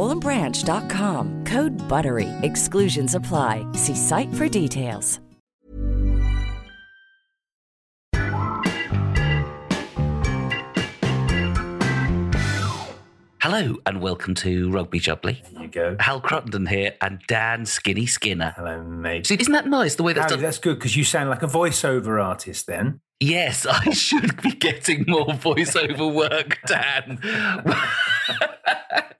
bollandbranch.com. Code BUTTERY. Exclusions apply. See site for details. Hello and welcome to Rugby Jubbly. There you go. Hal Cruttenden here and Dan Skinny Skinner. Hello, mate. See, isn't that nice the way that's Harry, done? that's good because you sound like a voiceover artist then. Yes, I should be getting more voiceover work, Dan.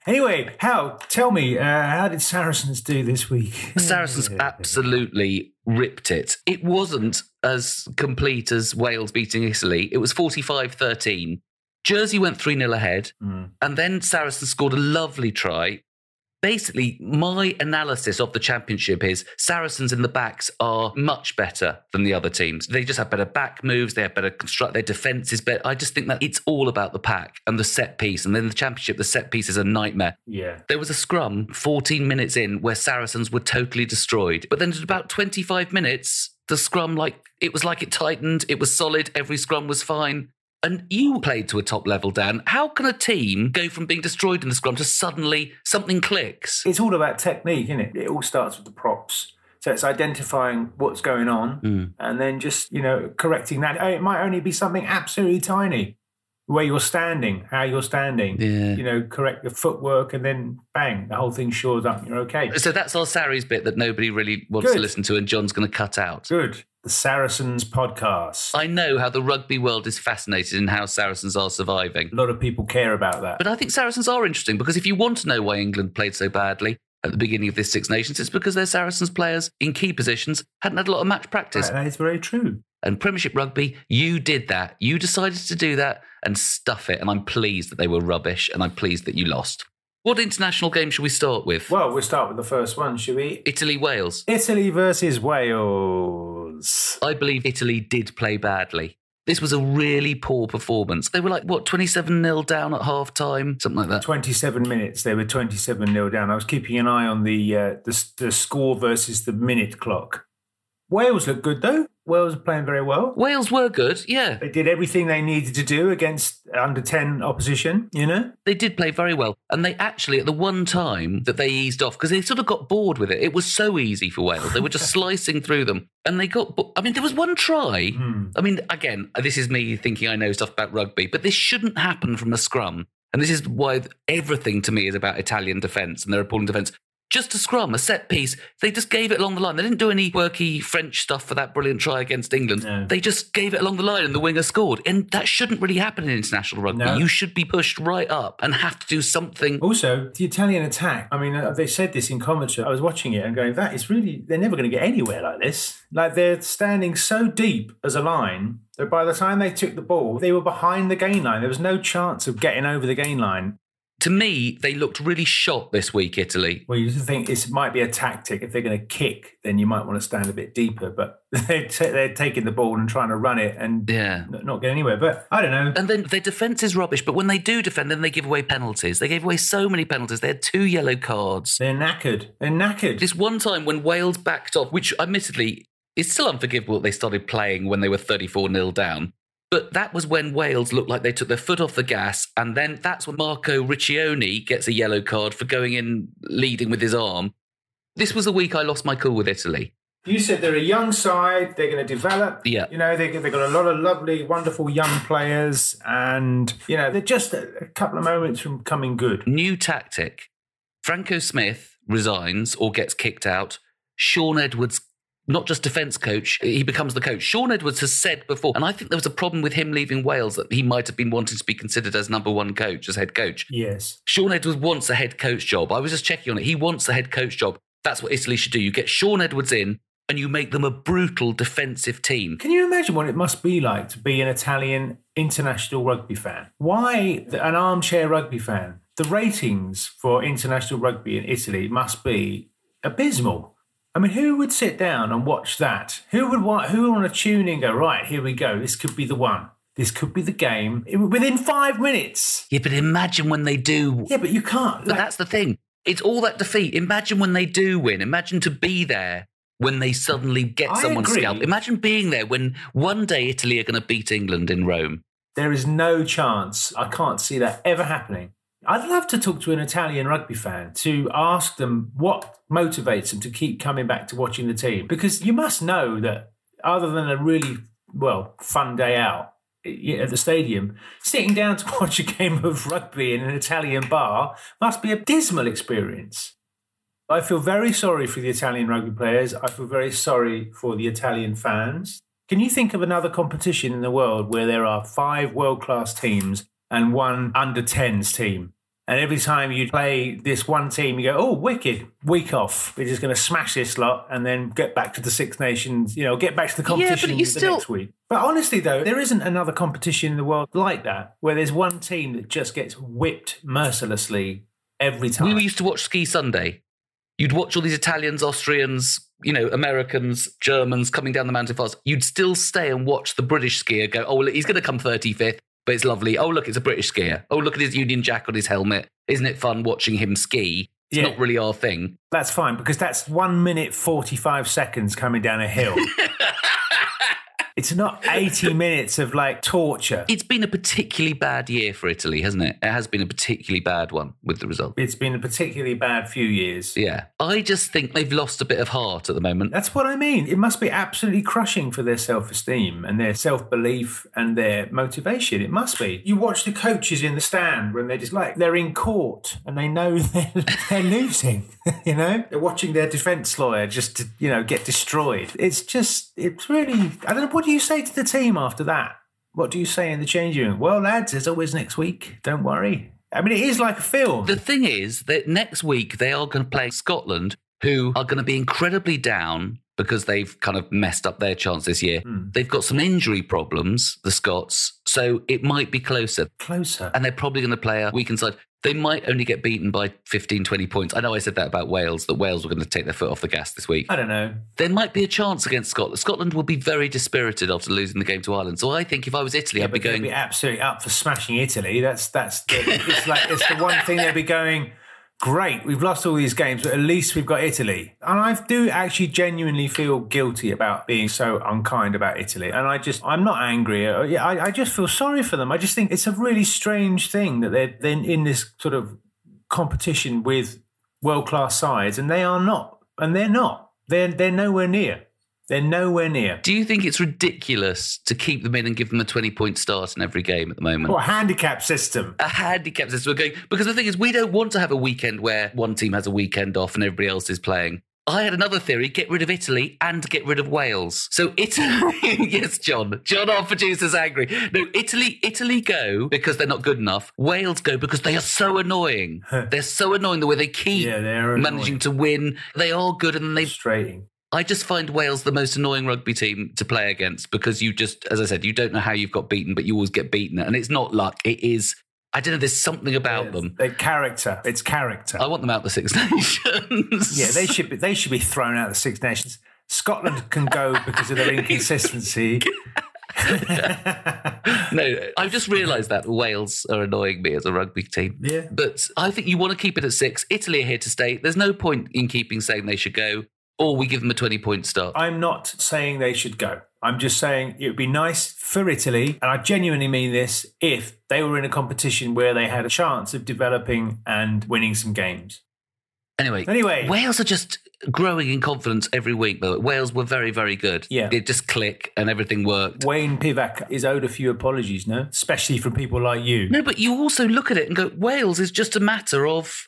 Anyway, how? tell me, uh, how did Saracens do this week? Saracens absolutely ripped it. It wasn't as complete as Wales beating Italy. It was 45 13. Jersey went 3 0 ahead, Mm. and then Saracens scored a lovely try. Basically, my analysis of the championship is Saracens in the backs are much better than the other teams. They just have better back moves, they have better construct, their defence is better. I just think that it's all about the pack and the set piece. And then the championship, the set piece is a nightmare. Yeah. There was a scrum 14 minutes in where Saracens were totally destroyed. But then at about 25 minutes, the scrum, like, it was like it tightened, it was solid, every scrum was fine. And you played to a top level, Dan. How can a team go from being destroyed in the scrum to suddenly something clicks? It's all about technique, isn't it? It all starts with the props. So it's identifying what's going on Mm. and then just, you know, correcting that. It might only be something absolutely tiny. Where you're standing, how you're standing, Yeah. you know, correct your footwork, and then bang, the whole thing shores up. and You're okay. So that's our Sarries bit that nobody really wants to listen to, and John's going to cut out. Good. The Saracens podcast. I know how the rugby world is fascinated in how Saracens are surviving. A lot of people care about that. But I think Saracens are interesting because if you want to know why England played so badly at the beginning of this Six Nations, it's because their Saracens players in key positions hadn't had a lot of match practice. that is very true. And Premiership Rugby, you did that. You decided to do that and stuff it. And I'm pleased that they were rubbish and I'm pleased that you lost. What international game should we start with? Well, we'll start with the first one, shall we? Italy Wales. Italy versus Wales. I believe Italy did play badly. This was a really poor performance. They were like, what, 27 0 down at half time? Something like that. 27 minutes, they were 27 0 down. I was keeping an eye on the, uh, the the score versus the minute clock. Wales looked good though. Wales are playing very well. Wales were good, yeah. They did everything they needed to do against under 10 opposition, you know? They did play very well. And they actually, at the one time that they eased off, because they sort of got bored with it, it was so easy for Wales. They were just slicing through them. And they got, bo- I mean, there was one try. Hmm. I mean, again, this is me thinking I know stuff about rugby, but this shouldn't happen from a scrum. And this is why everything to me is about Italian defence and their appalling defence. Just a scrum, a set piece. They just gave it along the line. They didn't do any quirky French stuff for that brilliant try against England. No. They just gave it along the line and the winger scored. And that shouldn't really happen in international rugby. No. You should be pushed right up and have to do something. Also, the Italian attack. I mean, uh, they said this in commentary. I was watching it and going, that is really, they're never going to get anywhere like this. Like they're standing so deep as a line that by the time they took the ball, they were behind the gain line. There was no chance of getting over the gain line. To me, they looked really shot this week, Italy. Well, you think it might be a tactic. If they're going to kick, then you might want to stand a bit deeper. But they're, ta they're taking the ball and trying to run it and Yeah. n- not get anywhere. But I don't know. And then their defence is rubbish, but when they do defend, then they give away penalties. They gave away so many penalties. They had two yellow cards. They're knackered. They're knackered. This one time when Wales backed off, which admittedly is still unforgivable that they started playing when they were 34 0 down. But that was when Wales looked like they took their foot off the gas. And then that's when Marco Riccioni gets a yellow card for going in leading with his arm. This was the week I lost my cool with Italy. You said they're a young side. They're going to develop. Yeah. You know, they, they've got a lot of lovely, wonderful young players. And, you know, they're just a, a couple of moments from coming good. New tactic. Franco Smith resigns or gets kicked out, Shaun Edwards, not just defence coach, he becomes the coach. Shaun Edwards has said before, and I think there was a problem with him leaving Wales that he might have been wanting to be considered as number one coach, as head coach. Yes. Shaun Edwards wants a head coach job. I was just checking on it. He wants a head coach job. That's what Italy should do. You get Shaun Edwards in and you make them a brutal defensive team. Can you imagine what it must be like to be an Italian international rugby fan? Why an armchair rugby fan? The ratings for international rugby in Italy must be abysmal. I mean, who would sit down and watch that? Who would want? Who want to tune in? And go right, here we go. This could be the one. This could be the game within five minutes. Yeah, but imagine when they do. Yeah, but you can't. But like- that's the thing. It's all that defeat. Imagine when they do win. Imagine to be there when they suddenly get I someone agree. scalped. Imagine being there when one day Italy are going to beat England in Rome. There is no chance. I can't see that ever happening. I'd love to talk to an Italian rugby fan to ask them what motivates them to keep coming back to watching the team. Because you must know that other than a really, well, fun day out at the stadium, sitting down to watch a game of rugby in an Italian bar must be a dismal experience. I feel very sorry for the Italian rugby players. I feel very sorry for the Italian fans. Can you think of another competition in the world where there are five world class teams and one under 10s team? And every time you play this one team, you go, oh, wicked, week off. We're just going to smash this lot and then get back to the Six Nations, you know, get back to the Yeah, competition you the still- next week. But honestly, though, there isn't another competition in the world like that where there's one team that just gets whipped mercilessly every time. We used to watch Ski Sunday. You'd watch all these Italians, Austrians, you know, Americans, Germans coming down the mountain fast. You'd still stay and watch the British skier go, oh, look, he's going to come 35th, but it's lovely. Oh, look, it's a British skier. Oh, look at his Union Jack on his helmet. Isn't it fun watching him ski? It's Yeah. not really our thing. That's fine because that's one minute, 45 seconds coming down a hill. it's not 80 minutes of like torture. It's been a particularly bad year for Italy, hasn't it? It has been a particularly bad one with the result. It's been a particularly bad few years. Yeah. I just think they've lost a bit of heart at the moment. That's what I mean. It must be absolutely crushing for their self esteem and their self belief and their motivation. It must be. You watch the coaches in the stand when they're just like, they're in court and they know they're, they're losing, you know? They're watching their defense lawyer just, to, you know, get destroyed. It's just, it's really, I don't know, what do you say to the team after that? What do you say in the changing room? Well, lads, there's always next week. Don't worry. I mean, it is like a film. The thing is that next week they are going to play Scotland, who are going to be incredibly down because they've kind of messed up their chance this year. Hmm. They've got some injury problems, the Scots, so it might be closer. Closer. And they're probably going to play a weakened side. They might only get beaten by 15, 20 points. I know I said that about Wales, that Wales were going to take their foot off the gas this week. I don't know. There might be a chance against Scotland. Scotland will be very dispirited after losing the game to Ireland. So I think if I was Italy, I'd be going, be absolutely up for smashing Italy. That's that's the, it's like it's the one thing they'd be going. Great, we've lost all these games, but at least we've got Italy. And I do actually genuinely feel guilty about being so unkind about Italy. And I just, I'm not angry. Uh, I, I just feel sorry for them. I just think it's a really strange thing that they're then in this sort of competition with world class sides, and they are not. And they're not. They're they're nowhere near. They're nowhere near. do you think it's ridiculous to keep them in and give them a 20 point start in every game at the moment? What a handicap system? a handicap system. We're going because the thing is, we don't want to have a weekend where one team has a weekend off and everybody else is playing. I had another theory: get rid of Italy and get rid of Wales. So Italy, yes, John, John, our producer's angry. No, Italy, Italy go because they're not good enough. Wales go because they are so annoying. they're so annoying the way they keep Yeah, managing to win. They are good, and they. Frustrating. I just find Wales the most annoying rugby team to play against because you just, as I said, you don't know how you've got beaten, but you always get beaten, and it's not luck. It is. I don't know. There's something about them. Their character. It's character. I want them out the Six Nations. yeah, they should be. They should be thrown out of the Six Nations. Scotland can go because of their inconsistency. no, I've just realised that Wales are annoying me as a rugby team. Yeah. But I think you want to keep it at six. Italy are here to stay. There's no point in keeping saying they should go, or we give them a 20 point start. I'm not saying they should go. I'm just saying it would be nice for Italy, and I genuinely mean this, if they were in a competition where they had a chance of developing and winning some games. Anyway, Anyway. Wales are just growing in confidence every week. Though Wales were very, very good. Yeah. they just click and everything worked. Wayne Pivac is owed a few apologies, no? Especially from people like you. No, but you also look at it and go, Wales is just a matter of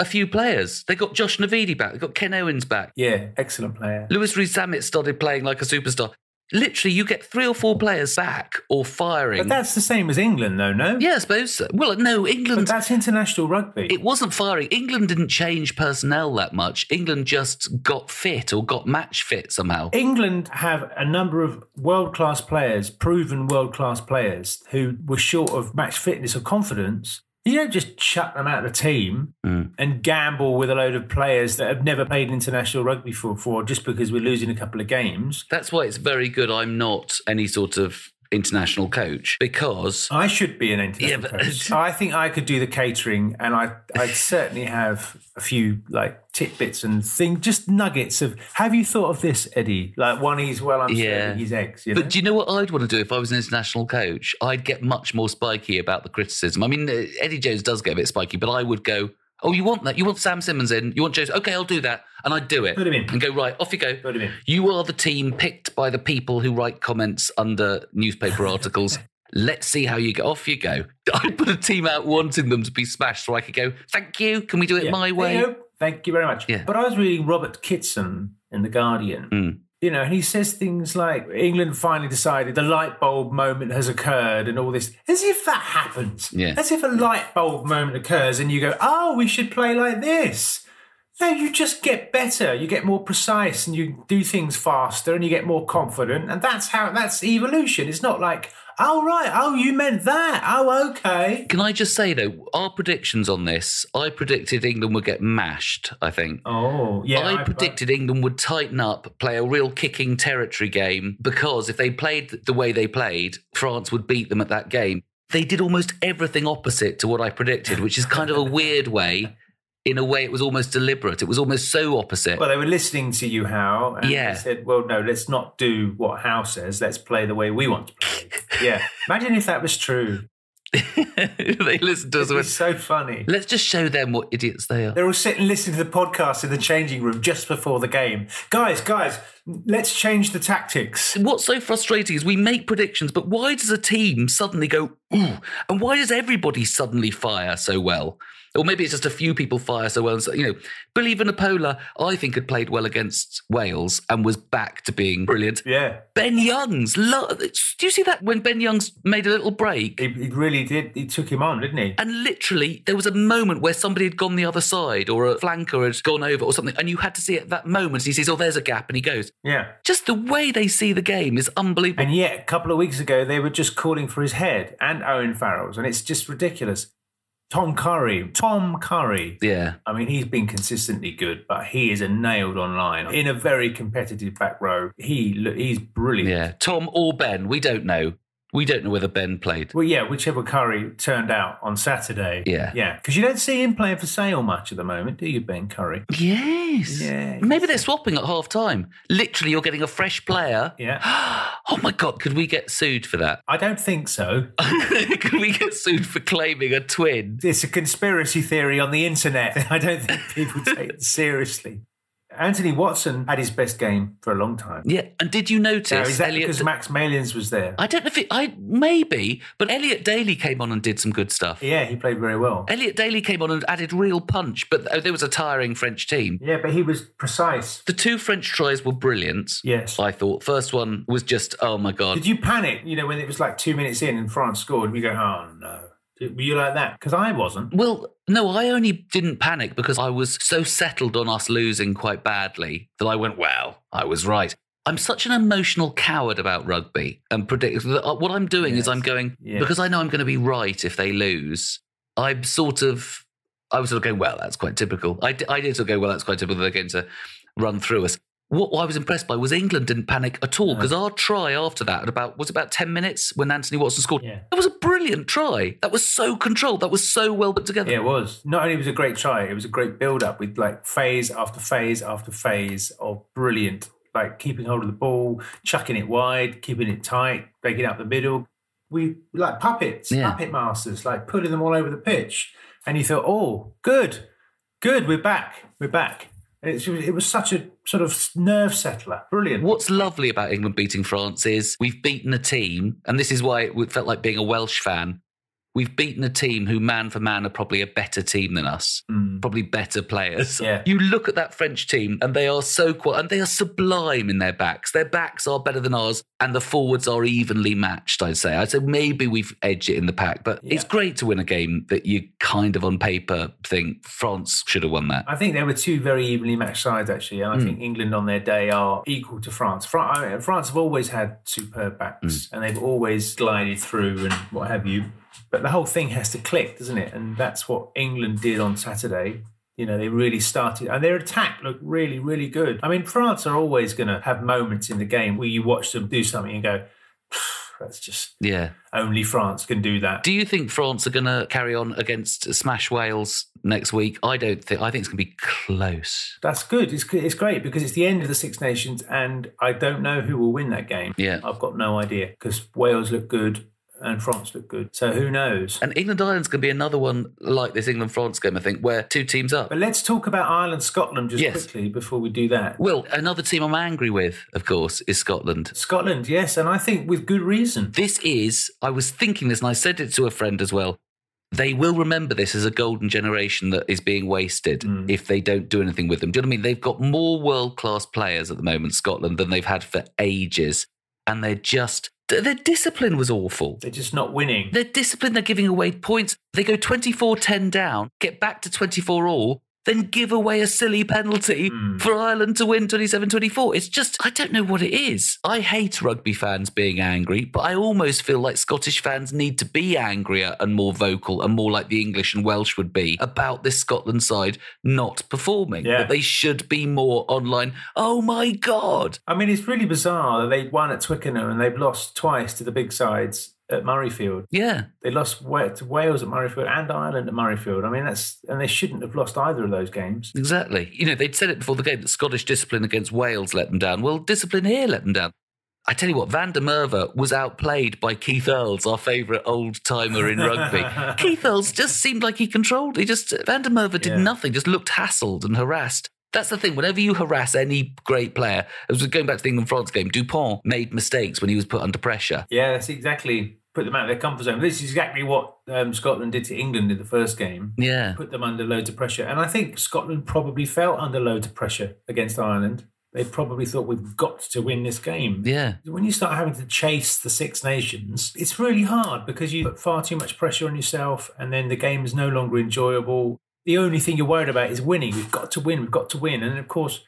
a few players. They got Josh Navidi back. They got Ken Owens back. Yeah, excellent player. Louis Rees-Zammit started playing like a superstar. Literally, you get three or four players back or firing. But that's the same as England, though, no? yeah, I suppose. So. Well, no, But England. that's international rugby. It wasn't firing. England didn't change personnel that much. England just got fit or got match fit somehow. England have a number of world class players, proven world class players, who were short of match fitness or confidence. You don't just chuck them out of the team Mm. and gamble with a load of players that have never played international rugby for, for just because we're losing a couple of games. That's why it's very good I'm not any sort of international coach because I should be an international Yeah, but- coach. I think I could do the catering, and I I certainly have a few like tidbits and things, just nuggets of. Have you thought of this, Eddie? Like one is well, I'm Yeah. his eggs. You know? But do you know what I'd want to do if I was an international coach? I'd get much more spiky about the criticism. I mean, uh, Eddie Jones does get a bit spiky, but I would go, "Oh, you want that? You want Sam Simmonds in? You want Jones? Okay, I'll do that." And I'd do it. Put him in. And go right off you go. Put him in. You are the team picked by the people who write comments under newspaper articles. Let's see how you go. Off you go. I'd put a team out wanting them to be smashed, so I could go. Thank you. Can we do it Yeah. my way? There you go. Thank you very much. Yeah. But I was reading Robert Kitson in The Guardian. Mm. You know, and he says things like England finally decided the light bulb moment has occurred and all this, as if that happens. Yeah. As if a light bulb moment occurs and you go, oh, we should play like this. No, you just get better. You get more precise and you do things faster and you get more confident. And that's how, that's evolution. It's not like, oh, right. Oh, you meant that. Oh, okay. Can I just say though, our predictions on this, I predicted England would get mashed. I think. Oh, yeah. I predicted England would tighten up, play a real kicking territory game because if they played the way they played, France would beat them at that game. They did almost everything opposite to what I predicted, which is kind of a weird way. In a way, it was almost deliberate. It was almost so opposite. Well, they were listening to you, Hal, and Yeah. they said, "Well, no, let's not do what Hal says. Let's play the way we want to play." Yeah, imagine if that was true. they listen to us. It and was went, so funny. Let's just show them what idiots they are. They're all sitting listening to the podcast in the changing room just before the game. Guys, guys, let's change the tactics. What's so frustrating is we make predictions, but why does a team suddenly go, ooh? And why does everybody suddenly fire so well? Or maybe it's just a few people fire so well. And so, you know, Billy Vunipola, I think, had played well against Wales and was back to being brilliant. Yeah, Ben Youngs, lo- do you see that when Ben Youngs made a little break? he, he really did. He took him on, didn't he? And literally, there was a moment where somebody had gone the other side or a flanker had gone over or something. And you had to see at that moment, he says, Oh, there's a gap. And he goes, Yeah. Just the way they see the game is unbelievable. And yet, a couple of weeks ago, they were just calling for his head and Owen Farrell's, and it's just ridiculous. Tom Curry, Tom Curry. yeah. I mean, he's been consistently good, but he is a nailed online in a very competitive back row. He look, he's brilliant. Yeah, Tom or Ben, we don't know. We don't know whether Ben played. Well, yeah, whichever Curry turned out on Saturday. Yeah. yeah, because you don't see him playing for Sale much at the moment, do you, Ben Curry? Yes. Yeah. Maybe they're swapping at half time. Literally, you're getting a fresh player. Yeah, Oh my God, could we get sued for that? I don't think so. could we get sued for claiming a twin? It's a conspiracy theory on the internet. I don't think people take it seriously. Anthony Watson had his best game for a long time. Yeah, and did you notice Now, is that Elliot? because Max Malins was there? I don't know if it. I maybe, but Elliot Daly came on and did some good stuff. yeah, he played very well. Elliot Daly came on and added real punch, but oh, there was a tiring French team. Yeah, but he was precise. The two French tries were brilliant. Yes. I thought. First one was just, oh my god. Did you panic? You know, when it was like two minutes in and France scored, we go, oh no. Were you like that? Because I wasn't. Well, no, I only didn't panic because I was so settled on us losing quite badly that I went, well, I was right. I'm such an emotional coward about rugby and predict uh, what I'm doing is I'm going Yes. because I know I'm going to be right if they lose. I'm sort of, I was sort of going, well, that's quite typical. I, d- I did sort of go, well, that's quite typical. They're going to run through us. What I was impressed by was England didn't panic at all because our try after that at about was about ten minutes when Anthony Watson scored. Yeah. That was a brilliant try. That was so controlled. That was so well put together. Yeah, it was. Not only was it a great try, it was a great build up with like phase after phase after phase of brilliant, like keeping hold of the ball, chucking it wide, keeping it tight, breaking up the middle. We like puppets, Yeah. puppet masters, like putting them all over the pitch. And you thought, oh, good, good, we're back, we're back. It was, it was such a sort of nerve settler. Brilliant. What's lovely about England beating France is we've beaten a team, and this is why it felt like being a Welsh fan. We've beaten a team who, man for man, are probably a better team than us, Mm. probably better players. Yeah. You look at that French team, and they are so qual- and they are sublime in their backs. Their backs are better than ours, and the forwards are evenly matched. I'd say. I'd say maybe we've edged it in the pack, but it's great to win a game that you kind of on paper think France should have won that. I think there were two very evenly matched sides, actually, and I Mm. think England on their day are equal to France. Fran- I mean, France have always had superb backs, Mm. and they've always glided through and what have you. But the whole thing has to click, doesn't it? And that's what England did on Saturday. You know, they really started, and their attack looked really, really good. I mean, France are always going to have moments in the game where you watch them do something and go, "That's just Yeah. only France can do that." Do you think France are going to carry on against Smash Wales next week? I don't think. I think it's going to be close. That's good. It's it's great because it's the end of the Six Nations, and I don't know who will win that game. Yeah. I've got no idea because Wales look good and France look good. So who knows? And England Ireland's going to be another one like this England France game, I think, where two teams up. But let's talk about Ireland Scotland just Yes. quickly before we do that. Well, another team I'm angry with, of course, is Scotland. Scotland, yes, and I think with good reason. This is, I was thinking this and I said it to a friend as well. They will remember this as a golden generation that is being wasted Mm. if they don't do anything with them. Do you know what I mean? They've got more world class players at the moment, Scotland, than they've had for ages. And they're just, their discipline was awful. They're just not winning. Their discipline, they're giving away points. They go 24 10 down, get back to 24 all, then give away a silly penalty Hmm. for Ireland to win 27 24. It's just, I don't know what it is. I hate rugby fans being angry, but I almost feel like Scottish fans need to be angrier and more vocal and more like the English and Welsh would be about this Scotland side not performing. Yeah. That they should be more online. Oh my God. I mean, it's really bizarre that they've won at Twickenham and they've lost twice to the big sides at Murrayfield. Yeah. They lost to Wales at Murrayfield and Ireland at Murrayfield. I mean, that's and they shouldn't have lost either of those games. Exactly. You know, they'd said it before the game that Scottish discipline against Wales let them down. Well, discipline here let them down. I tell you what, Van der Merwe was outplayed by Keith Earls, our favourite old timer in rugby. Keith Earls just seemed like he controlled. He just Van der Merwe did Yeah. nothing, just looked hassled and harassed. That's the thing. Whenever you harass any great player, as we're going back to the England France game, Dupont made mistakes when he was put under pressure. Yeah, that's exactly put them out of their comfort zone. This is exactly what um, Scotland did to England in the first game. Yeah. Put them under loads of pressure. And I think Scotland probably felt under loads of pressure against Ireland. They probably thought we've got to win this game. Yeah. When you start having to chase the Six Nations, it's really hard because you put far too much pressure on yourself and then the game is no longer enjoyable. The only thing you're worried about is winning. We've got to win. We've got to win. And of course,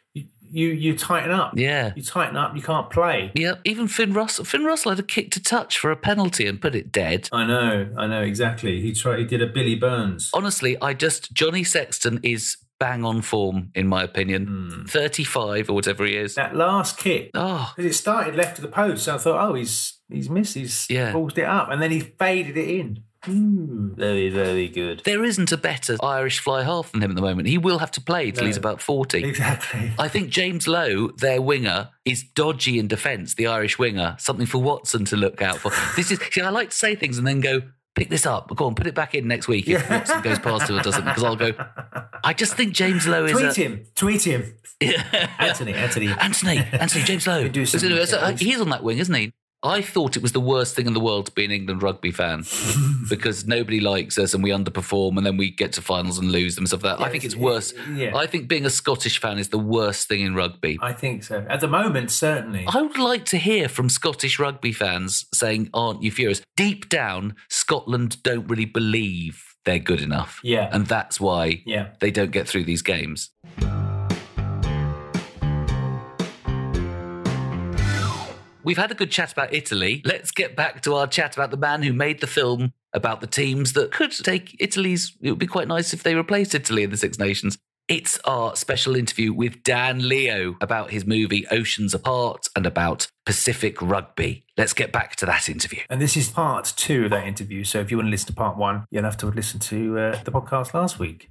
you, you, tighten up. Yeah. You tighten up. You can't play. Yeah, even Finn Russell. Finn Russell had a kick to touch for a penalty and put it dead. I know. I know exactly. He tried. He did a Billy Burns. honestly, I just Johnny Sexton is bang on form in my opinion. Hmm. Thirty-five or whatever he is. That last kick Oh, because it started left of the post. So I thought, oh, he's he's missed. He's Yeah. ballsed it up, and then he faded it in. Ooh, very very good. there isn't a better Irish fly half than him at the moment. He will have to play till No. he's about forty. Exactly. I think James Lowe, their winger, is dodgy in defence. The Irish winger, something for Watson to look out for. This is. See, I like to say things and then go. Pick this up. Go on, put it back in next week if Yeah. Watson goes past it or doesn't, because I'll go. I just think James Lowe is Tweet him. Tweet him. Anthony. Anthony. Anthony, Anthony, James Lowe. do some- Is He's on that wing, isn't he? I thought it was the worst thing in the world to be an England rugby fan because nobody likes us and we underperform and then we get to finals and lose them and stuff like that. I think it's it's- worse. yeah. I think being a Scottish fan is the worst thing in rugby. I think so. At the moment, certainly. I would like to hear from Scottish rugby fans saying, Aren't you furious? Deep down, Scotland don't really believe they're good enough. Yeah. And that's why Yeah. they don't get through these games. We've had a good chat about Italy. Let's get back to our chat about the man who made the film about the teams that could take Italy's. It would be quite nice if they replaced Italy in the Six Nations. It's our special interview with Dan Leo about his movie Oceans Apart and about Pacific rugby. Let's get back to that interview. And this is part two of that interview. So if you want to listen to part one, you'll have to listen to uh, the podcast last week.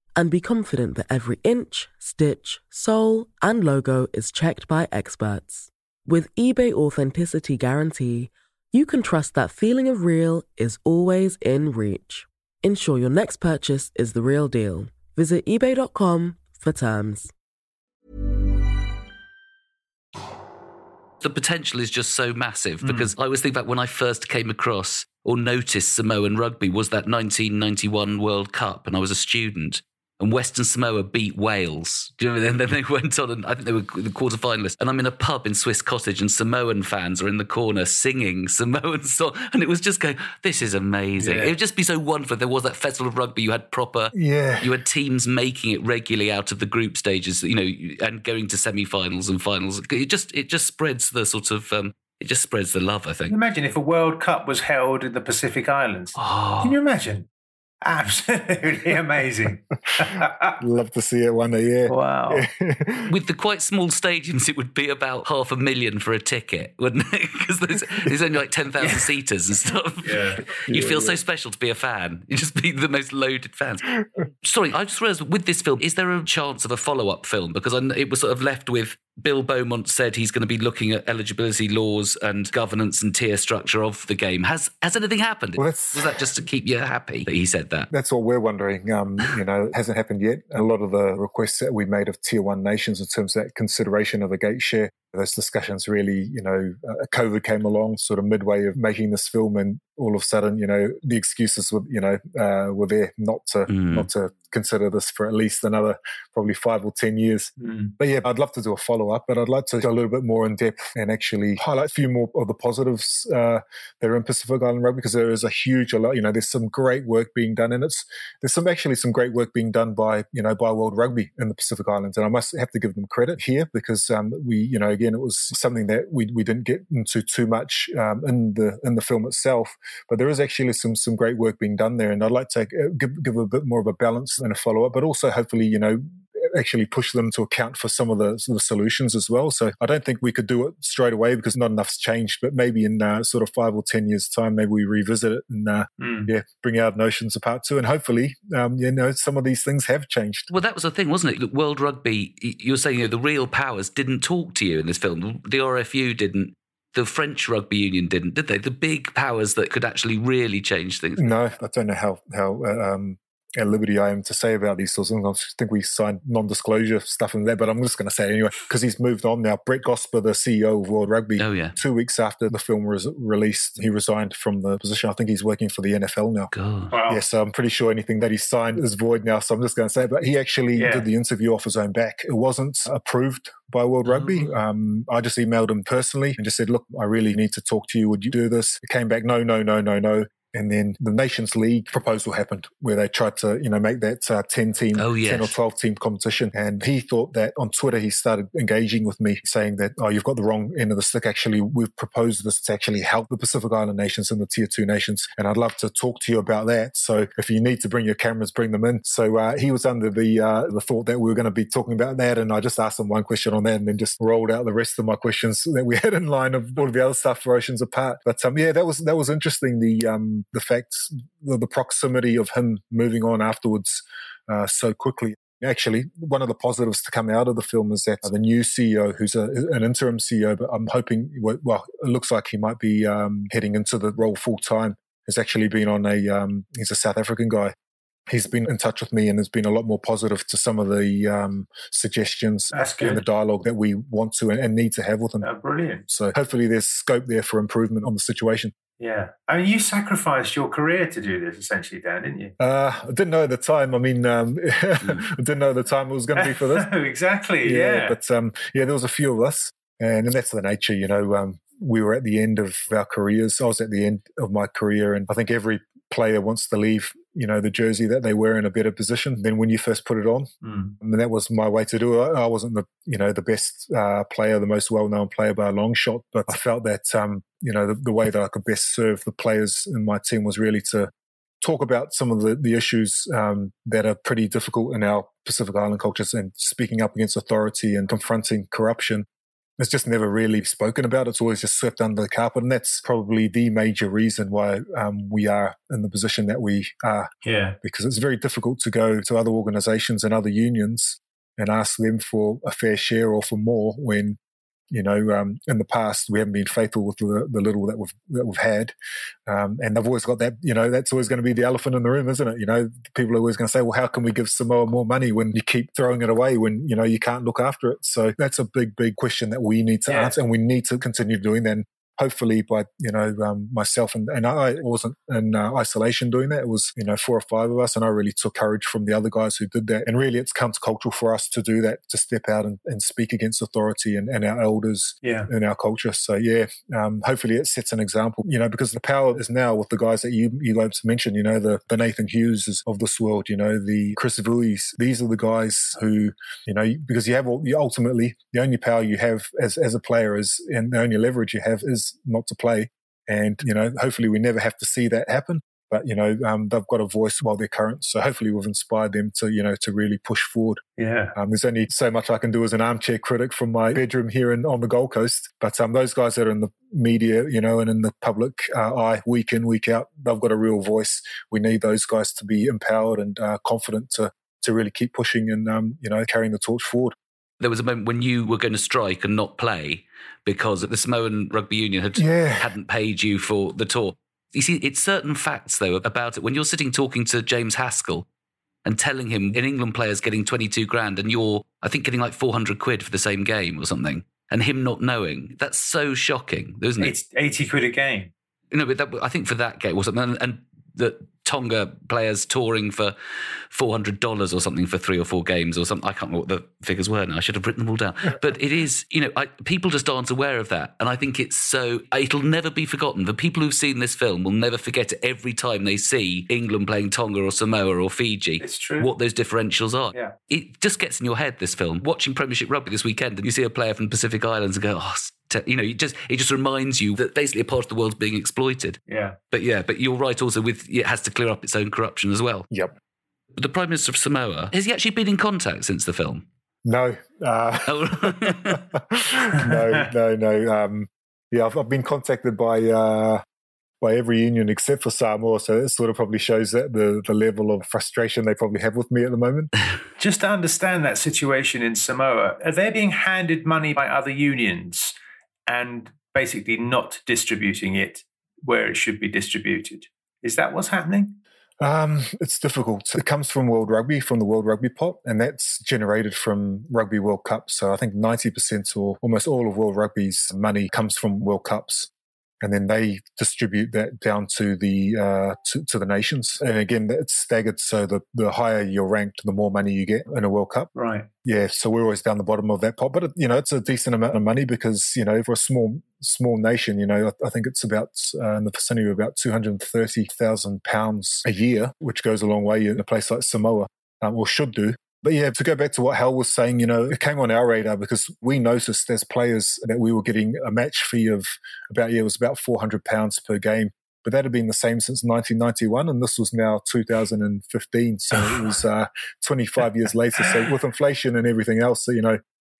and be confident that every inch, stitch, sole, and logo is checked by experts. With eBay Authenticity Guarantee, you can trust that feeling of real is always in reach. Ensure your next purchase is the real deal. Visit eBay.com for terms. the potential is just so massive hmm. because I always think back when I first came across or noticed Samoan rugby was that 1991 World Cup and I was a student and Western Samoa beat Wales. Do you know? And then they went on and I think they were the quarter finalists. And I'm in a pub in Swiss Cottage and Samoan fans are in the corner singing Samoan song. And it was just going, this is amazing. Yeah. It would just be so wonderful. if There was that festival of rugby. You had proper, Yeah. you had teams making it regularly out of the group stages, you know, and going to semi-finals and finals. It just, it just spreads the sort of, um, it just spreads the love, I think. Imagine if a World Cup was held in the Pacific Islands. Oh. Can you imagine? Absolutely amazing. Love to see it one day. Yeah. wow. With the quite small stadiums, it would be about half a million for a ticket, wouldn't it? Because there's, there's only like 10,000 seaters and stuff. Yeah. You'd feel so special to be a fan. You'd just be the most loaded fans. Sorry, I just realised with this film, is there a chance of a follow up film? Because I, kn- it was sort of left with Bill Beaumont said he's going to be looking at eligibility laws and governance and tier structure of the game. Has has anything happened? Well, that's- Was that just to keep you happy that he said that? That's all we're wondering. Um, you know, it hasn't happened yet. A lot of the requests that we made of tier one nations in terms of that consideration of a gate share, those discussions really, you know, uh, COVID came along sort of midway of making this film and all of a sudden, you know, the excuses were, you know, uh, were there not to, Mm. not to consider this for at least another probably five or 10 years. Mm. But yeah, I'd love to do a follow up, but I'd like to go a little bit more in depth and actually highlight a few more of the positives uh, that are in Pacific Island Rugby because there is a huge, a lot, you know, there's some great work being done and it's, there's some actually some great work being done by, you know, by World Rugby in the Pacific Islands. And I must have to give them credit here because um, we, you know, again, it was something that we, we didn't get into too much um, in the, in the film itself, but there is actually some, some great work being done there. And I'd like to uh, give, give a bit more of a balance and a follow up, but also hopefully, you know, actually push them to account for some of the, some of the solutions as well. So I don't think we could do it straight away because not enough's changed, but maybe in uh, sort of five or 10 years time, maybe we revisit it and, uh, Mm. yeah, bring out Oceans Apart two. And hopefully, um, you know, some of these things have changed. Well, that was the thing, wasn't it? Look, World Rugby, you were saying you know, the real powers didn't talk to you in this film. The RFU didn't. The French Rugby Union didn't, did they? The big powers that could actually really change things. No, I don't know how, how, uh, um, at liberty I am to say about these sorts of things. I think we signed non-disclosure stuff in there, but I'm just going to say it anyway because he's moved on now. Brett Gosper, the CEO of World Rugby, Oh, yeah. two weeks after the film was released, he resigned from the position. I think he's working for the NFL now. God. Wow. Yes, I'm pretty sure anything that he signed is void now. So I'm just going to say, but he actually Yeah. did the interview off his own back. It wasn't approved by World Rugby. Oh. Um, I just emailed him personally and just said, look, I really need to talk to you. Would you do this? It came back, no, no, no, no, no. And then the Nations League proposal happened where they tried to, you know, make that uh, 10 team, Oh, 10 or 12 team competition. And he thought that on Twitter, he started engaging with me saying that, oh, you've got the wrong end of the stick. Actually, we've proposed this to actually help the Pacific Island nations and the tier two nations. And I'd love to talk to you about that. So if you need to bring your cameras, bring them in. So uh, he was under the, uh, the thought that we were going to be talking about that. And I just asked him one question on that and then just rolled out the rest of my questions that we had in line of all of the other stuff for Oceans Apart. But um, yeah, that was, that was interesting. The, um, the facts, the, the proximity of him moving on afterwards uh, so quickly. Actually, one of the positives to come out of the film is that the new CEO, who's a, an interim CEO, but I'm hoping, well, it looks like he might be um, heading into the role full time, has actually been on a, um, he's a South African guy. he's been in touch with me and has been a lot more positive to some of the um, suggestions and the dialogue that we want to and, and need to have with him. Oh, brilliant. So hopefully there's scope there for improvement on the situation. Yeah. I mean, you sacrificed your career to do this, essentially, Dan, didn't you? Uh, I didn't know at the time. I mean, um, I didn't know at the time it was going to be for this. exactly. Yeah. Yeah. But um, yeah, there was a few of us. And, and that's the nature, you know. Um, we were at the end of our careers. I was at the end of my career. And I think every player wants to leave, you know, the jersey that they wear in a better position than when you first put it on. Mm. Mean, that was my way to do it. I wasn't the, you know, the best uh, player, the most well-known player by a long shot, but I felt that, um, you know, the, the way that I could best serve the players in my team was really to talk about some of the, the issues um, that are pretty difficult in our Pacific Island cultures and speaking up against authority and confronting corruption. It's just never really spoken about. It's always just swept under the carpet. And that's probably the major reason why um, we are in the position that we are. Yeah. Because it's very difficult to go to other organizations and other unions and ask them for a fair share or for more when you know, um, in the past we haven't been faithful with the, the little that we've that we've had, um, and they've always got that. You know, that's always going to be the elephant in the room, isn't it? You know, people are always going to say, "Well, how can we give Samoa more money when you keep throwing it away when you know you can't look after it?" So that's a big, big question that we need to Yeah. answer, and we need to continue doing that. Hopefully, by you know um, myself and and I wasn't in uh, isolation doing that. It was you know four or five of us, and I really took courage from the other guys who did that. And really, it's countercultural for us to do that, to step out and, and speak against authority and, and our elders Yeah. in our culture. So yeah, um, hopefully it sets an example. You know, because the power is now with the guys that you you guys mentioned. You know, the the Nathan Hughes of this world. You know, the Chris Vuis. These are the guys who you know because you have all, you ultimately the only power you have as as a player is and the only leverage you have is not to play. And you know, hopefully we never have to see that happen. But you know, um, they've got a voice while they're current. So hopefully we've inspired them to you know to really push forward. Yeah. Um, there's only so much I can do as an armchair critic from my bedroom here in, on the Gold Coast. But um, those guys that are in the media, you know, and in the public uh, eye, week in, week out, they've got a real voice. We need those guys to be empowered and uh, confident to to really keep pushing and um, you know carrying the torch forward. There was a moment when you were going to strike and not play because the Samoan Rugby Union had Yeah. hadn't paid you for the tour. You see, it's certain facts though about it. When you're sitting talking to James Haskell and telling him in England players getting 22 grand and you're, I think, getting like 400 quid for the same game or something, and him not knowing, that's so shocking, isn't it? It's 80 quid a game. No, but that, I think for that game or something, and, and the Tonga players touring for four hundred dollars or something for three or four games or something. I can't remember what the figures were now. I should have written them all down. But it is, you know, I, people just aren't aware of that, and I think it's so. It'll never be forgotten. The people who've seen this film will never forget it. Every time they see England playing Tonga or Samoa or Fiji, It's true. what those differentials are. Yeah. It just gets in your head. This film, watching Premiership rugby this weekend, and you see a player from the Pacific Islands and go, oh. You know, it just it just reminds you that basically a part of the world's being exploited. Yeah. But yeah, but you're right also with it has to clear up its own corruption as well. Yep. The Prime Minister of Samoa, has he actually been in contact since the film? No. Uh, Oh. no, no, no. Um, yeah, I've, I've been contacted by uh, by every union except for Samoa, so it sort of probably shows that the the level of frustration they probably have with me at the moment. Just to understand that situation in Samoa, are they being handed money by other unions and basically not distributing it where it should be distributed? Is that what's happening? Um, it's difficult. It comes from World Rugby, from the World Rugby pot, and that's generated from Rugby World Cup. So I think 90% or almost all of World Rugby's money comes from World Cups. And then they distribute that down to the uh, to, to the nations. And again, it's staggered. So the, the higher you're ranked, the more money you get in a World Cup. Right. Yeah, so we're always down the bottom of that pot, but it, you know it's a decent amount of money because you know for a small small nation, you know I, I think it's about uh, in the vicinity of about two hundred thirty thousand pounds a year, which goes a long way in a place like Samoa, um, or should do. But yeah, to go back to what Hal was saying, you know, it came on our radar because we noticed as players that we were getting a match fee of about yeah, it was about four hundred pounds per game. But that had been the same since 1991, and this was now 2015. So it was uh, 25 years later. So with inflation and everything else, you know,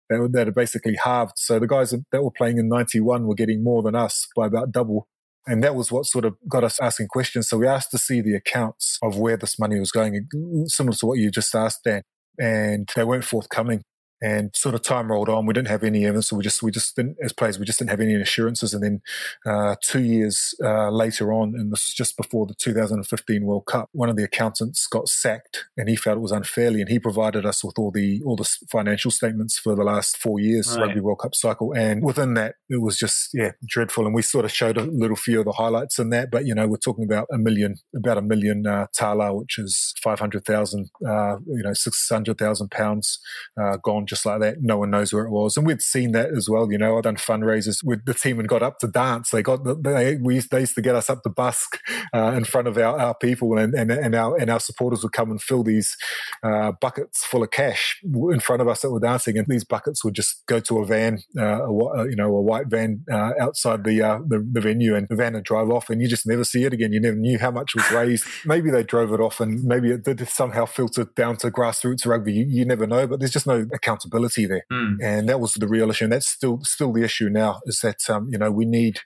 that, that had basically halved. So the guys that were playing in 91 were getting more than us by about double. And that was what sort of got us asking questions. So we asked to see the accounts of where this money was going, similar to what you just asked, Dan. And they weren't forthcoming. And sort of time rolled on. We didn't have any evidence. So we just, we just didn't, as players, we just didn't have any assurances. And then uh, two years uh, later on, and this is just before the 2015 World Cup, one of the accountants got sacked and he felt it was unfairly. And he provided us with all the, all the financial statements for the last four years, right. Rugby World Cup cycle. And within that, it was just, yeah, dreadful. And we sort of showed a little few of the highlights in that. But, you know, we're talking about a million, about a million uh, tala, which is 500,000, uh, you know, 600,000 pounds uh, gone just like that. No one knows where it was. And we'd seen that as well. You know, I've done fundraisers with the team and got up to dance. They got, they, we used, they used to get us up to busk uh, in front of our, our people and, and, and, our, and our supporters would come and fill these uh, buckets full of cash in front of us that were dancing. And these buckets would just go to a van, uh, a, you know, a white van uh, outside the, the, the venue and the van would drive off and you just never see it again. You never knew how much was raised. maybe they drove it off and maybe it did somehow filter down to grassroots rugby. You, you never know, but there's just no accountability there. Mm. And that was the real issue. And that's still still the issue now is that um, you know we need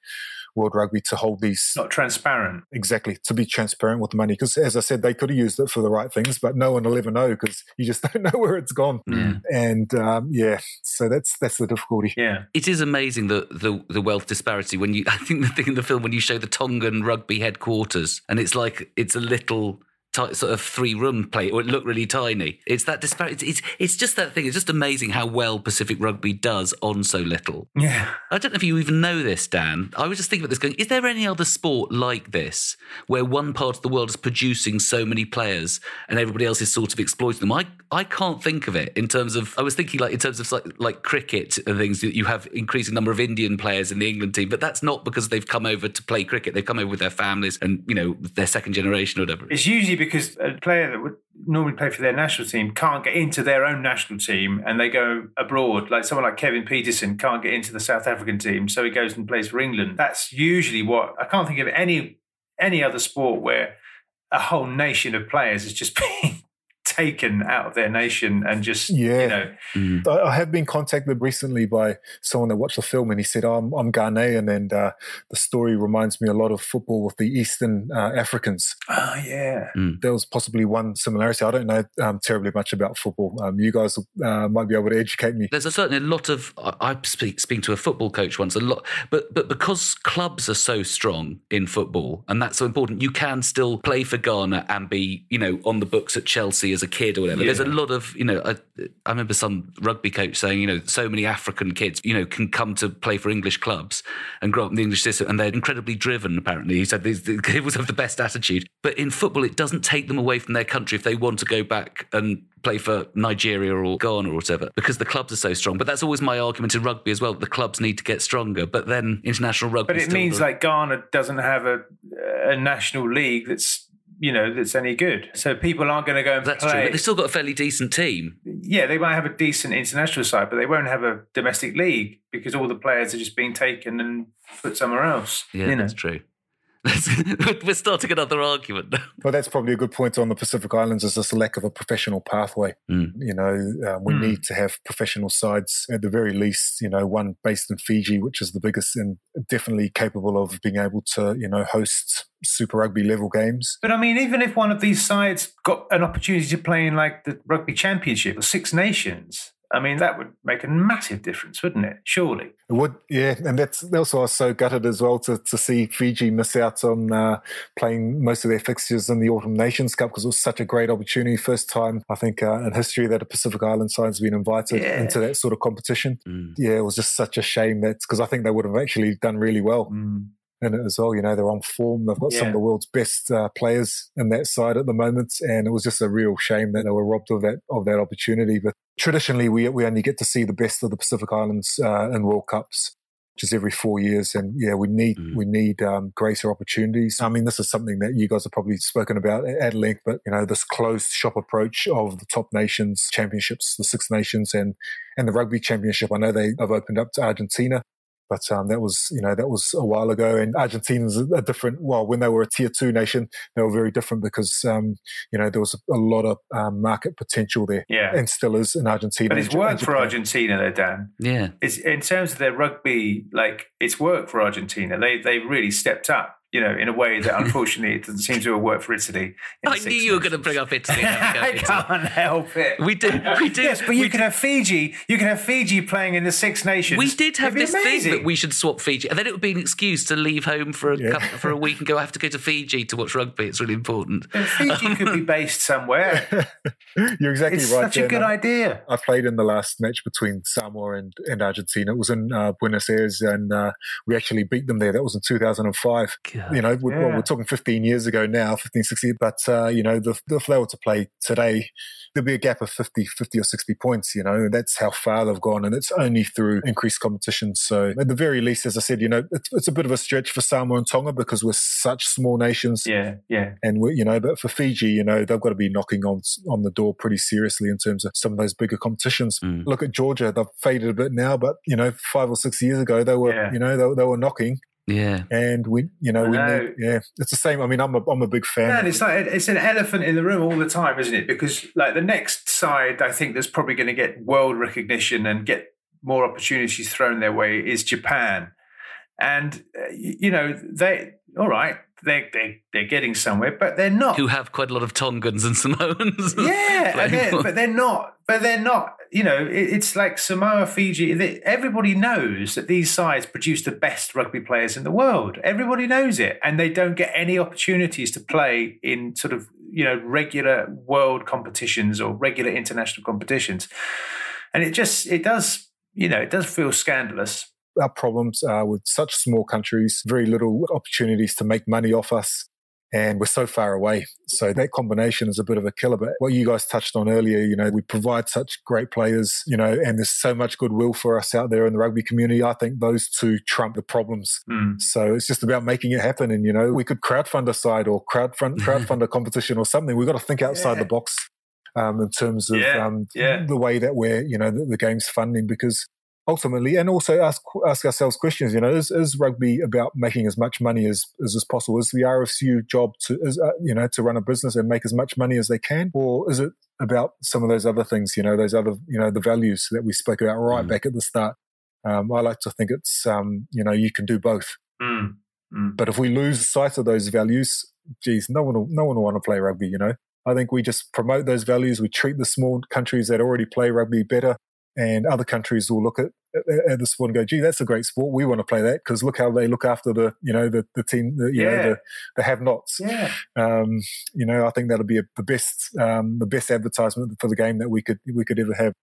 World Rugby to hold these not transparent exactly to be transparent with the money because as I said they could have used it for the right things but no one will ever know because you just don't know where it's gone mm. and um, yeah so that's that's the difficulty yeah it is amazing the, the the wealth disparity when you I think the thing in the film when you show the Tongan rugby headquarters and it's like it's a little t- sort of three room play or it looked really tiny. It's that disparity. It's, it's just that thing. It's just amazing how well Pacific Rugby does on so little. Yeah. I don't know if you even know this, Dan. I was just thinking about this going, is there any other sport like this where one part of the world is producing so many players and everybody else is sort of exploiting them? I, I can't think of it in terms of, I was thinking like in terms of like, like cricket and things, that you have increasing number of Indian players in the England team, but that's not because they've come over to play cricket. They've come over with their families and, you know, their second generation or whatever. It's usually because a player that would normally play for their national team can't get into their own national team and they go abroad. Like someone like Kevin Pietersen can't get into the South African team, so he goes and plays for England. That's usually what I can't think of any any other sport where a whole nation of players is just being taken out of their nation and just yeah. you know. Mm. I have been contacted recently by someone that watched the film and he said, oh, I'm, I'm Ghanaian and uh, the story reminds me a lot of football with the Eastern uh, Africans. Oh, yeah. Mm. There was possibly one similarity. I don't know um, terribly much about football. Um, you guys uh, might be able to educate me. There's a, certainly a lot of, I speak, speaking to a football coach once, a lot, but, but because clubs are so strong in football and that's so important, you can still play for Ghana and be, you know, on the books at Chelsea as a kid or whatever. Yeah. There's a lot of, you know, I, I, remember some rugby coach saying, you know, so many African kids, you know, can come to play for English clubs and grow up in the English system, and they're incredibly driven. Apparently, he said these the kids have the best attitude. But in football, it doesn't take them away from their country if they want to go back and play for Nigeria or Ghana or whatever, because the clubs are so strong. But that's always my argument in rugby as well. The clubs need to get stronger, but then international rugby. But it means like Ghana doesn't have a, a national league that's you know that's any good. So people aren't going to go and that's play. true. But they've still got a fairly decent team. Yeah, they might have a decent international side, but they won't have a domestic league because all the players are just being taken and put somewhere else. Yeah, you know? that's true. We're starting another argument. well, that's probably a good point on the Pacific Islands is this lack of a professional pathway. Mm. You know, um, we mm. need to have professional sides at the very least, you know, one based in Fiji, which is the biggest and definitely capable of being able to, you know, host Super Rugby level games. But I mean, even if one of these sides got an opportunity to play in like the Rugby Championship or Six Nations, I mean, that would make a massive difference, wouldn't it? Surely. It would, yeah. And that's also I was so gutted as well to, to see Fiji miss out on uh, playing most of their fixtures in the Autumn Nations Cup because it was such a great opportunity. First time, I think, uh, in history that a Pacific Island side has been invited yeah. into that sort of competition. Mm. Yeah, it was just such a shame that because I think they would have actually done really well. Mm in it as well. You know, they're on form. They've got yeah. some of the world's best uh, players in that side at the moment, and it was just a real shame that they were robbed of that of that opportunity. But traditionally, we we only get to see the best of the Pacific Islands uh, in World Cups. Which is every four years, and yeah, we need mm. we need um, greater opportunities. I mean, this is something that you guys have probably spoken about at length, but you know, this closed shop approach of the top nations championships, the Six Nations, and and the Rugby Championship. I know they have opened up to Argentina, but um, that was, you know, that was a while ago. And Argentina's a different. Well, when they were a tier two nation, they were very different because, um, you know, there was a lot of um, market potential there. Yeah, and still is in Argentina. But it's worked for Argentina, though, Dan. Yeah, it's in terms of their rugby. Like it's worked for Argentina. They they really stepped up you know, in a way that unfortunately it doesn't seem to have worked for Italy. I knew Six you were going to bring up Italy. and go I Italy. can't help it. We did. We do. Yes, but you can could do- have Fiji. You can have Fiji playing in the Six Nations. We did have It'd be this thing that we should swap Fiji, and then it would be an excuse to leave home for a Yeah. couple, for a week and go. I have to go to Fiji to watch rugby. It's really important. And Fiji could be based somewhere. You're exactly It's right. such a Dan. good idea. I played in the last match between Samoa and, and Argentina. It was in uh, Buenos Aires, and uh, we actually beat them there. That was in 2005. You know, we, well, Yeah. we're talking 15 years ago now, 15, 16. But, uh, you know, the, they were to play today, there'll be a gap of 50, 50 or 60 points, you know, and that's how far they've gone. And it's only through increased competition. So at the very least, as I said, you know, it's, it's a bit of a stretch for Samoa and Tonga because we're such small nations. Yeah, yeah. And we, you know, but for Fiji, you know, they've got to be knocking on on the door pretty seriously in terms of some of those bigger competitions. Mm. Look at Georgia; they've faded a bit now, but you know, five or six years ago, they were, Yeah. you know, they, they were knocking, Yeah. and we, you know, we, know. need, yeah, it's the same. I mean, I'm a, I'm a big fan. Man, it's like it's an elephant in the room all the time, isn't it? Because like the next side, I think that's probably going to get world recognition and get more opportunities thrown their way is Japan, and uh, you know they all right, they they they're getting somewhere, but they're not. Who have quite a lot of Tongans and Samoans. yeah, and they're, but they're not. But they're not. You know, it, it's like Samoa, Fiji. Everybody knows that these sides produce the best rugby players in the world. Everybody knows it, and they don't get any opportunities to play in sort of you know regular world competitions or regular international competitions. And it just it does you know it does feel scandalous. Our problems are with such small countries, very little opportunities to make money off us. And we're so far away. So that combination is a bit of a killer. But what you guys touched on earlier, you know, we provide such great players, you know, and there's so much goodwill for us out there in the rugby community. I think those two trump the problems. Mm. So it's just about making it happen. And, you know, we could crowdfund a side or crowdfund, crowdfund a competition or something. We've got to think outside Yeah. the box um, in terms of Yeah, um, yeah. the way that we're, you know, the, the game's funding because ultimately, and also ask ask ourselves questions. You know, is, is rugby about making as much money as as, as possible? Is the RFCU job to is, uh, you know to run a business and make as much money as they can, or is it about some of those other things? You know, those other you know the values that we spoke about right Mm. back at the start. Um, I like to think it's um, you know you can do both. Mm. Mm. But if we lose sight of those values, geez, no one will, no one will want to play rugby. You know, I think we just promote those values. We treat the small countries that already play rugby better, and other countries will look at, at, at the sport and go, "Gee, that's a great sport. We want to play that because look how they look after the you know the the team, the, you Yeah. know the, the have-nots." Yeah. Um, you know, I think that'll be a, the best um, the best advertisement for the game that we could we could ever have.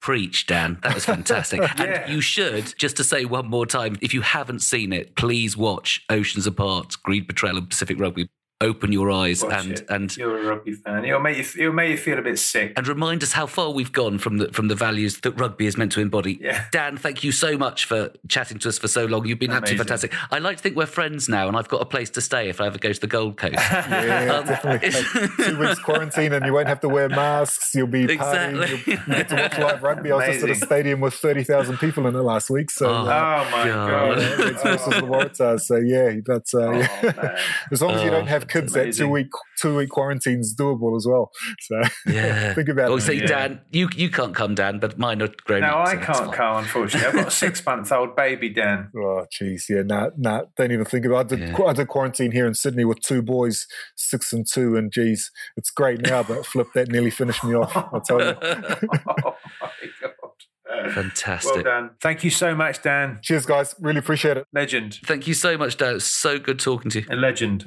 Preach, Dan. That was fantastic. Yeah. And you should, just to say one more time, if you haven't seen it, please watch Oceans Apart, Greed, Betrayal, and Pacific Rugby. Open your eyes Watch and it. and You're a rugby fan. It'll make you it'll make you feel a bit sick. and remind us how far we've gone from the from the values that rugby is meant to embody. Yeah. Dan, thank you so much for chatting to us for so long. You've been absolutely fantastic. I like to think we're friends now, and I've got a place to stay if I ever go to the Gold Coast. Yeah, Um, definitely. Two weeks quarantine and you won't have to wear masks. You'll be partying. Exactly. You'll, you get to watch live rugby. I was just at a stadium with thirty thousand people in it last week. So. Oh. uh, Oh my God. god! it's versus the Waratahs. So yeah, but uh, Oh, yeah. as long as you Oh, don't have that's kids, that two week two week quarantine's doable as well. So Yeah. think about Oh, it. see, Yeah. Dan, you you can't come, Dan, but mine are grown No, up. I so can't come. Unfortunately, I've got a six-month-old baby, Dan. Oh, jeez, yeah, nah, nah, don't even think about it. I did, Yeah. I did quarantine here in Sydney with two boys, six and two, and geez, it's great now, but flip that nearly finished me off. I'll tell you. oh my god! Fantastic. Well Fantastic. done. Thank you so much, Dan. Cheers, guys. Really appreciate it. Legend. Thank you so much, Dan. It's so good talking to you. A legend.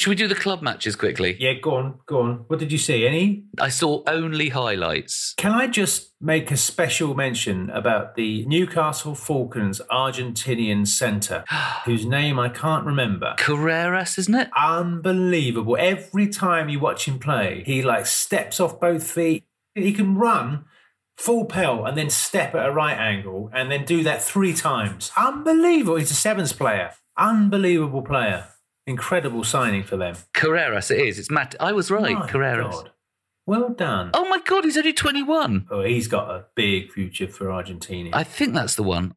Should we do the club matches quickly? Yeah, go on, go on. What did you see? Any? I saw only highlights. Can I just make a special mention about the Newcastle Falcons Argentinian centre, whose name I can't remember? Carreras, isn't it? Unbelievable. Every time you watch him play, he like steps off both feet. He can run full pelt and then step at a right angle and then do that three times. Unbelievable. He's a sevens player. Unbelievable player. Incredible signing for them. Carreras, it is. It's Matt. I was right. My Carreras. God. Well done. Oh my God, he's only 21. Oh, he's got a big future for Argentina. I think that's the one.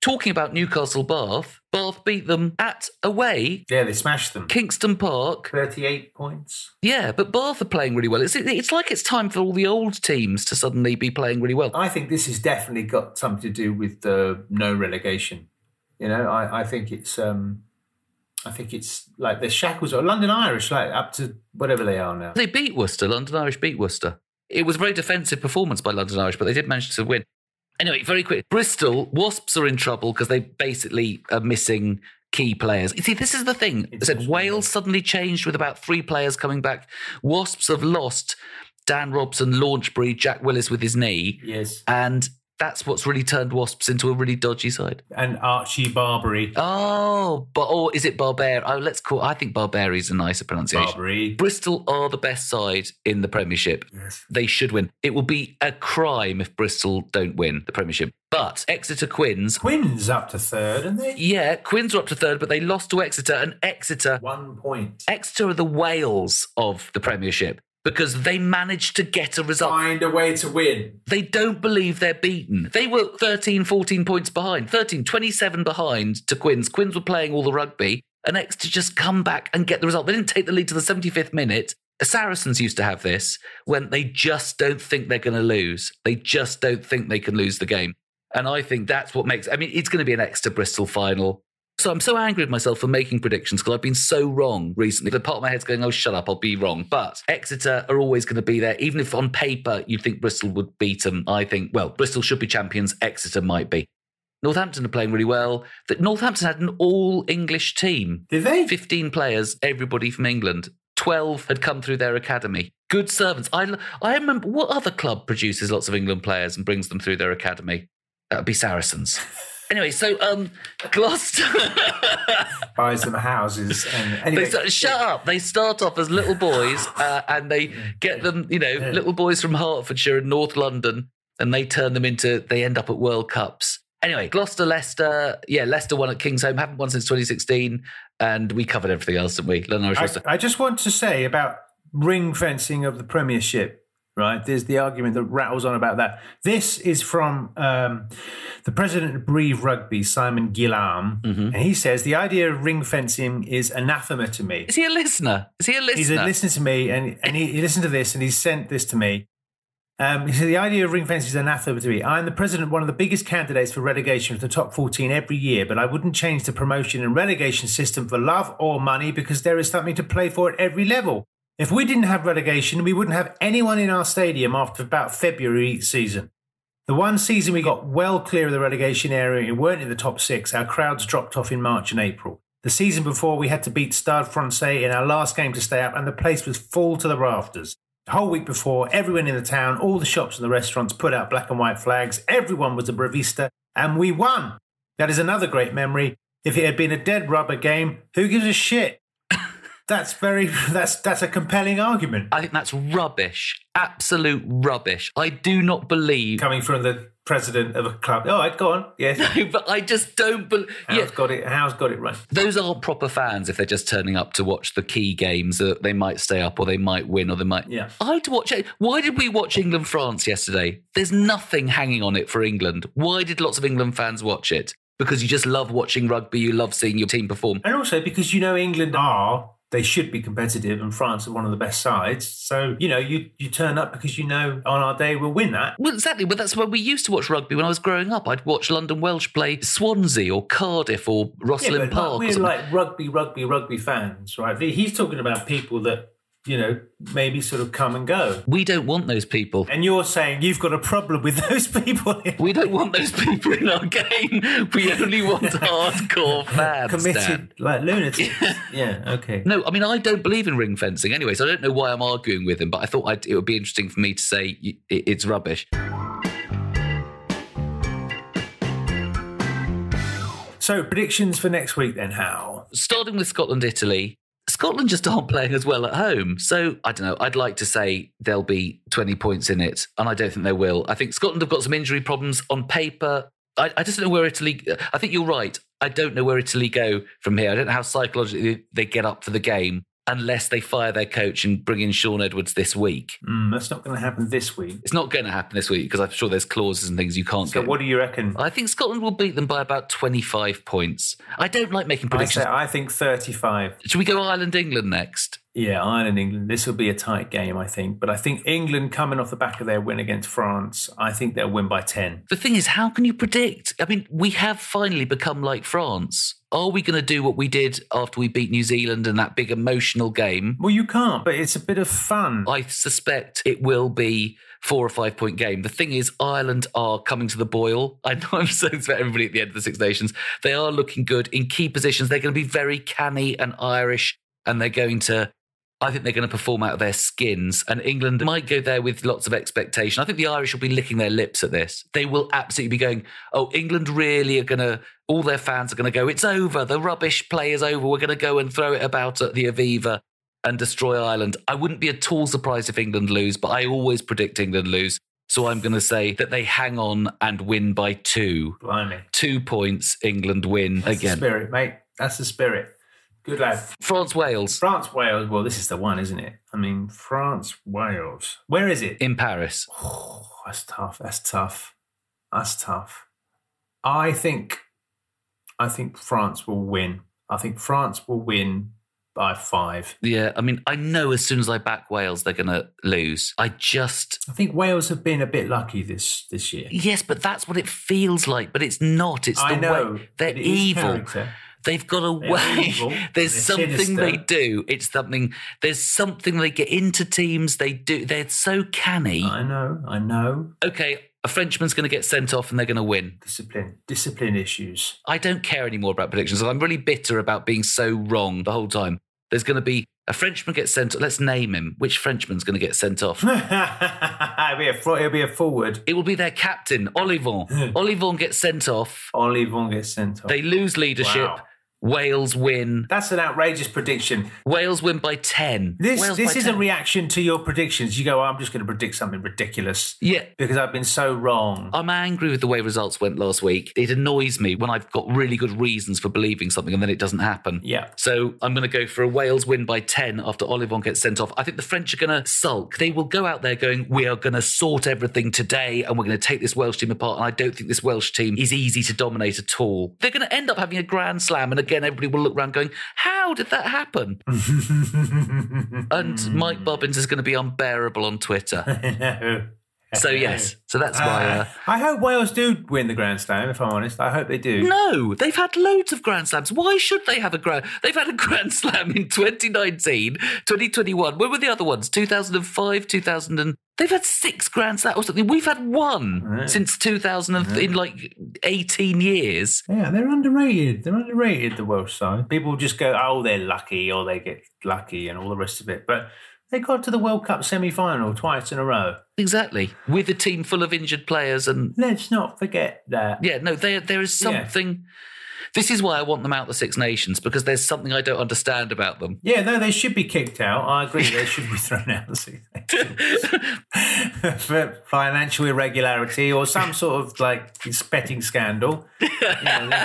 talking about Newcastle Bath, Bath beat them at away, Yeah, they smashed them. Kingston Park. 38 points. Yeah, but Bath are playing really well. It's, it's like it's time for all the old teams to suddenly be playing really well. I think this has definitely got something to do with the no relegation. You know, I, I think it's um I think it's like the shackles or London Irish, like up to whatever they are now. They beat Worcester. London Irish beat Worcester. It was a very defensive performance by London Irish, but they did manage to win. Anyway, very quick. Bristol, Wasps are in trouble because they basically are missing key players. You see, this is the thing. I said Wales suddenly changed with about three players coming back. Wasps have lost Dan Robson, Launchbury, Jack Willis with his knee. Yes. And that's what's really turned Wasps into a really dodgy side. And Archie Barbary. Oh, but or is it Barber? Oh, let's call. I think Barbary is a nicer pronunciation. Barbary. Bristol are the best side in the Premiership. Yes. They should win. It will be a crime if Bristol don't win the Premiership. But Exeter Quins, Quins up to third, and they yeah, Quins are up to third, but they lost to Exeter, and Exeter, one point. Exeter are the Wales of the Premiership because they managed to get a result. Find a way to win. They don't believe they're beaten. They were 13, 14 points behind, 13, 27 behind to Quins. Quins were playing all the rugby, and Exeter just come back and get the result. They didn't take the lead to the 75th minute. Saracens used to have this when they just don't think they're going to lose. They just don't think they can lose the game. And I think that's what makes, I mean, it's going to be an Exeter Bristol final. So I'm so angry with myself for making predictions because I've been so wrong recently. The part of my head's going, oh, shut up, I'll be wrong. But Exeter are always going to be there. Even if on paper you'd think Bristol would beat them, I think, well, Bristol should be champions, Exeter might be. Northampton are playing really well. That Northampton had an all English team. Did they? 15 players, everybody from England. 12 had come through their academy. Good servants. I, I remember what other club produces lots of England players and brings them through their academy? That would be Saracens. Anyway, so um, Gloucester. Buys them houses and they anyway, start, shut up. They start off as little boys, uh, and they get them. You know, little boys from Hertfordshire and North London, and they turn them into. They end up at World Cups. Anyway, Gloucester, Leicester. Yeah, Leicester won at Kingsholm. Haven't won since 2016, and we covered everything else, didn't we? I. I just want to say about ring fencing of the Premiership. Right, there's the argument that rattles on about that. This is from um, the president of Brive Rugby, Simon Gillham, Mm-hmm. and he says the idea of ring fencing is anathema to me. Is he a listener? Is he a listener? He's a listener to me, and, and he, he listened to this and he sent this to me. Um, he said, The idea of ring fencing is anathema to me. I'm the president, of one of the biggest candidates for relegation of the top 14 every year, but I wouldn't change the promotion and relegation system for love or money because there is something to play for at every level. If we didn't have relegation, we wouldn't have anyone in our stadium after about February each season. The one season we got well clear of the relegation area and weren't in the top six, our crowds dropped off in March and April. The season before, we had to beat Stade Francais in our last game to stay up, and the place was full to the rafters. The whole week before, everyone in the town, all the shops and the restaurants put out black and white flags. Everyone was a Bravista, and we won. That is another great memory. If it had been a dead rubber game, who gives a shit? That's very that's that's a compelling argument. I think that's rubbish. Absolute rubbish. I do not believe. Coming from the president of a club. All right, go on. Yes. but I just don't believe. How's Yeah, got it how's got it right. those aren't proper fans if they're just turning up to watch the key games that they might stay up or they might win or they might. Yeah. I'd watch it. Why did we watch England France yesterday? There's nothing hanging on it for England. Why did lots of England fans watch it? Because you just love watching rugby. You love seeing your team perform. And also because you know England are they should be competitive and France are one of the best sides. So, you know, you you turn up because you know on our day we'll win that. Well, exactly. But that's when we used to watch rugby when I was growing up. I'd watch London Welsh play Swansea or Cardiff or Rosslyn yeah, Park. we're like rugby, rugby, rugby fans, right? He's talking about people that, you know, maybe sort of come and go. we don't want those people. And you're saying you've got a problem with those people We don't want those people in our game. We only want hardcore fans. committed Dan. like lunatics. yeah, okay. No, I mean I don't believe in ring fencing anyway, so I don't know why I'm arguing with him. But I thought I'd, it would be interesting for me to say it- it's rubbish. So predictions for next week then, Hal? Starting with Scotland, Italy. Scotland just aren't playing as well at home. So I don't know. I'd like to say there'll be 20 points in it, and I don't think they will. I think Scotland have got some injury problems on paper. I, I just don't know where Italy. I think you're right. I don't know where Italy go from here. I don't know how psychologically they get up for the game. Unless they fire their coach and bring in Shaun Edwards this week. Mm, that's not going to happen this week. It's not going to happen this week because I'm sure there's clauses and things you can't So get. what do you reckon? I think Scotland will beat them by about 25 points. I don't like making I predictions. say I think 35. Should we go Ireland England next? Yeah, Ireland, England. This will be a tight game, I think. But I think England coming off the back of their win against France, I think they'll win by 10. The thing is, how can you predict? I mean, we have finally become like France. Are we going to do what we did after we beat New Zealand in that big emotional game? Well, you can't, but it's a bit of fun. I suspect it will be four or five point game. The thing is, Ireland are coming to the boil. I know I'm saying this about everybody at the end of the Six Nations. They are looking good in key positions. They're going to be very canny and Irish, and they're going to. I think they're going to perform out of their skins, and England might go there with lots of expectation. I think the Irish will be licking their lips at this. They will absolutely be going, "Oh, England really are going to." All their fans are going to go. It's over. The rubbish play is over. We're going to go and throw it about at the Aviva and destroy Ireland. I wouldn't be at all surprised if England lose, but I always predict England lose. So I'm going to say that they hang on and win by two. Blimey. Two points, England win That's again. the spirit, mate. That's the spirit. Good lad. France, Wales France, Wales. Well, this is the one, isn't it? I mean, France, Wales. Where is it? in Paris. Oh, that's tough. That's tough. That's tough. I think, I think France will win. I think France will win by five. Yeah, I mean, I know as soon as I back Wales, they're going to lose. I just. I think Wales have been a bit lucky this this year. Yes, but that's what it feels like. But it's not. It's the know. way they're but it is evil. character. They've got a They're way. There's something sinister. they do. It's something. There's something they get into teams. They do. They're so canny. I know. I know. Okay, a Frenchman's going to get sent off and they're going to win. Discipline. Discipline issues. I don't care anymore about predictions. I'm really bitter about being so wrong the whole time. There's going to be a Frenchman gets sent. Let's name him. Which Frenchman's going to get sent off? it'll, be a, it'll be a forward. It will be their captain, Ollivon. Ollivon gets sent off. Ollivon gets sent off. They lose leadership. Wow. Wales win. That's an outrageous prediction. Wales win by 10. This Wales this is 10. a reaction to your predictions. You go, oh, I'm just going to predict something ridiculous Yeah. because I've been so wrong. I'm angry with the way results went last week. It annoys me when I've got really good reasons for believing something and then it doesn't happen. Yeah. So I'm going to go for a Wales win by 10 after Ollivon gets sent off. I think the French are going to sulk. They will go out there going, we are going to sort everything today and we're going to take this Welsh team apart. And I don't think this Welsh team is easy to dominate at all. They're going to end up having a grand slam. And again, everybody will look around going, how did that happen? and Mike Bobbins is going to be unbearable on Twitter. So, yes. So that's my. Uh, I hope Wales do win the Grand Slam, if I'm honest. I hope they do. No, they've had loads of Grand Slams. Why should they have a Grand? They've had a Grand Slam in 2019, 2021. Where were the other ones? 2005, 2000 and they've had six Grand Slams or something. We've had one Right. since 2000 and in like 18 years. Yeah, they're underrated. They're underrated, the Welsh side. People just go, oh, they're lucky or they get lucky and all the rest of it. But they got to the World Cup semi final twice in a row. Exactly, with a team full of injured players and Let's not forget that. yeah, no, there there is Yeah. something. This is why I want them out the Six Nations because there's something I don't understand about them. Yeah, no, they should be kicked out. I agree. They should be thrown out of the season for financial irregularity or some sort of like betting scandal. You know,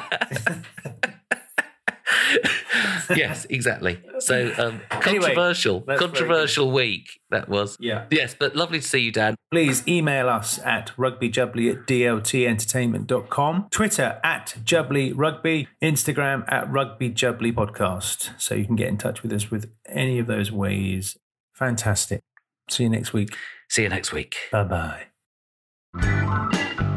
yes, exactly. So um, controversial, very controversial week that was. Yeah. Yes, but lovely to see you, Dan. Please email us at rugbyjubbly at dltentertainment.com, Twitter at jubbly rugby, Instagram at rugbyjubbly podcast. So you can get in touch with us with any of those ways. Fantastic. See you next week. See you next week. Bye bye.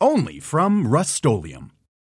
Only from Rust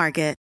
Market.